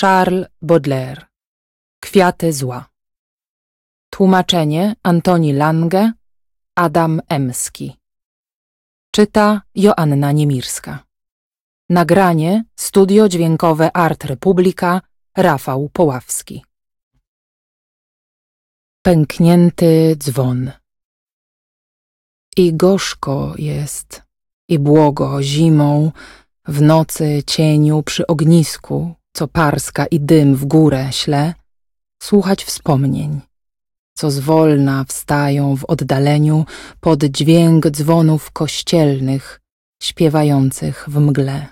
Charles Baudelaire. Kwiaty zła. Tłumaczenie Antoni Lange Adam Emski. Czyta Joanna Niemirska. Nagranie Studio Dźwiękowe Art Republika Rafał Poławski. Pęknięty dzwon. I gorzko jest, i błogo zimą, w nocy cieniu przy ognisku, co parska i dym w górę śle, słuchać wspomnień, co zwolna wstają w oddaleniu pod dźwięk dzwonów kościelnych, śpiewających w mgle.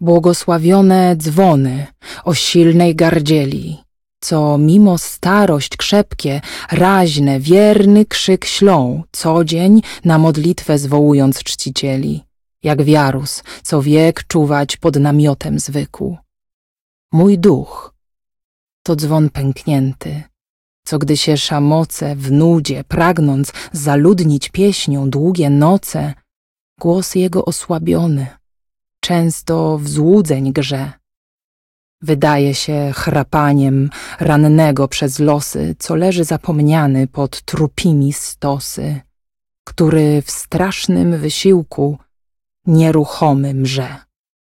Błogosławione dzwony o silnej gardzieli, co mimo starość krzepkie, raźne, wierny krzyk ślą, co dzień na modlitwę zwołując czcicieli jak wiarus, co wiek czuwać pod namiotem zwykł. Mój duch to dzwon pęknięty, co gdy się szamoce w nudzie, pragnąc zaludnić pieśnią długie noce, głos jego osłabiony, często w złudzeń grze. Wydaje się chrapaniem rannego przez losy, co leży zapomniany pod trupimi stosy, który w strasznym wysiłku nieruchomy mrze.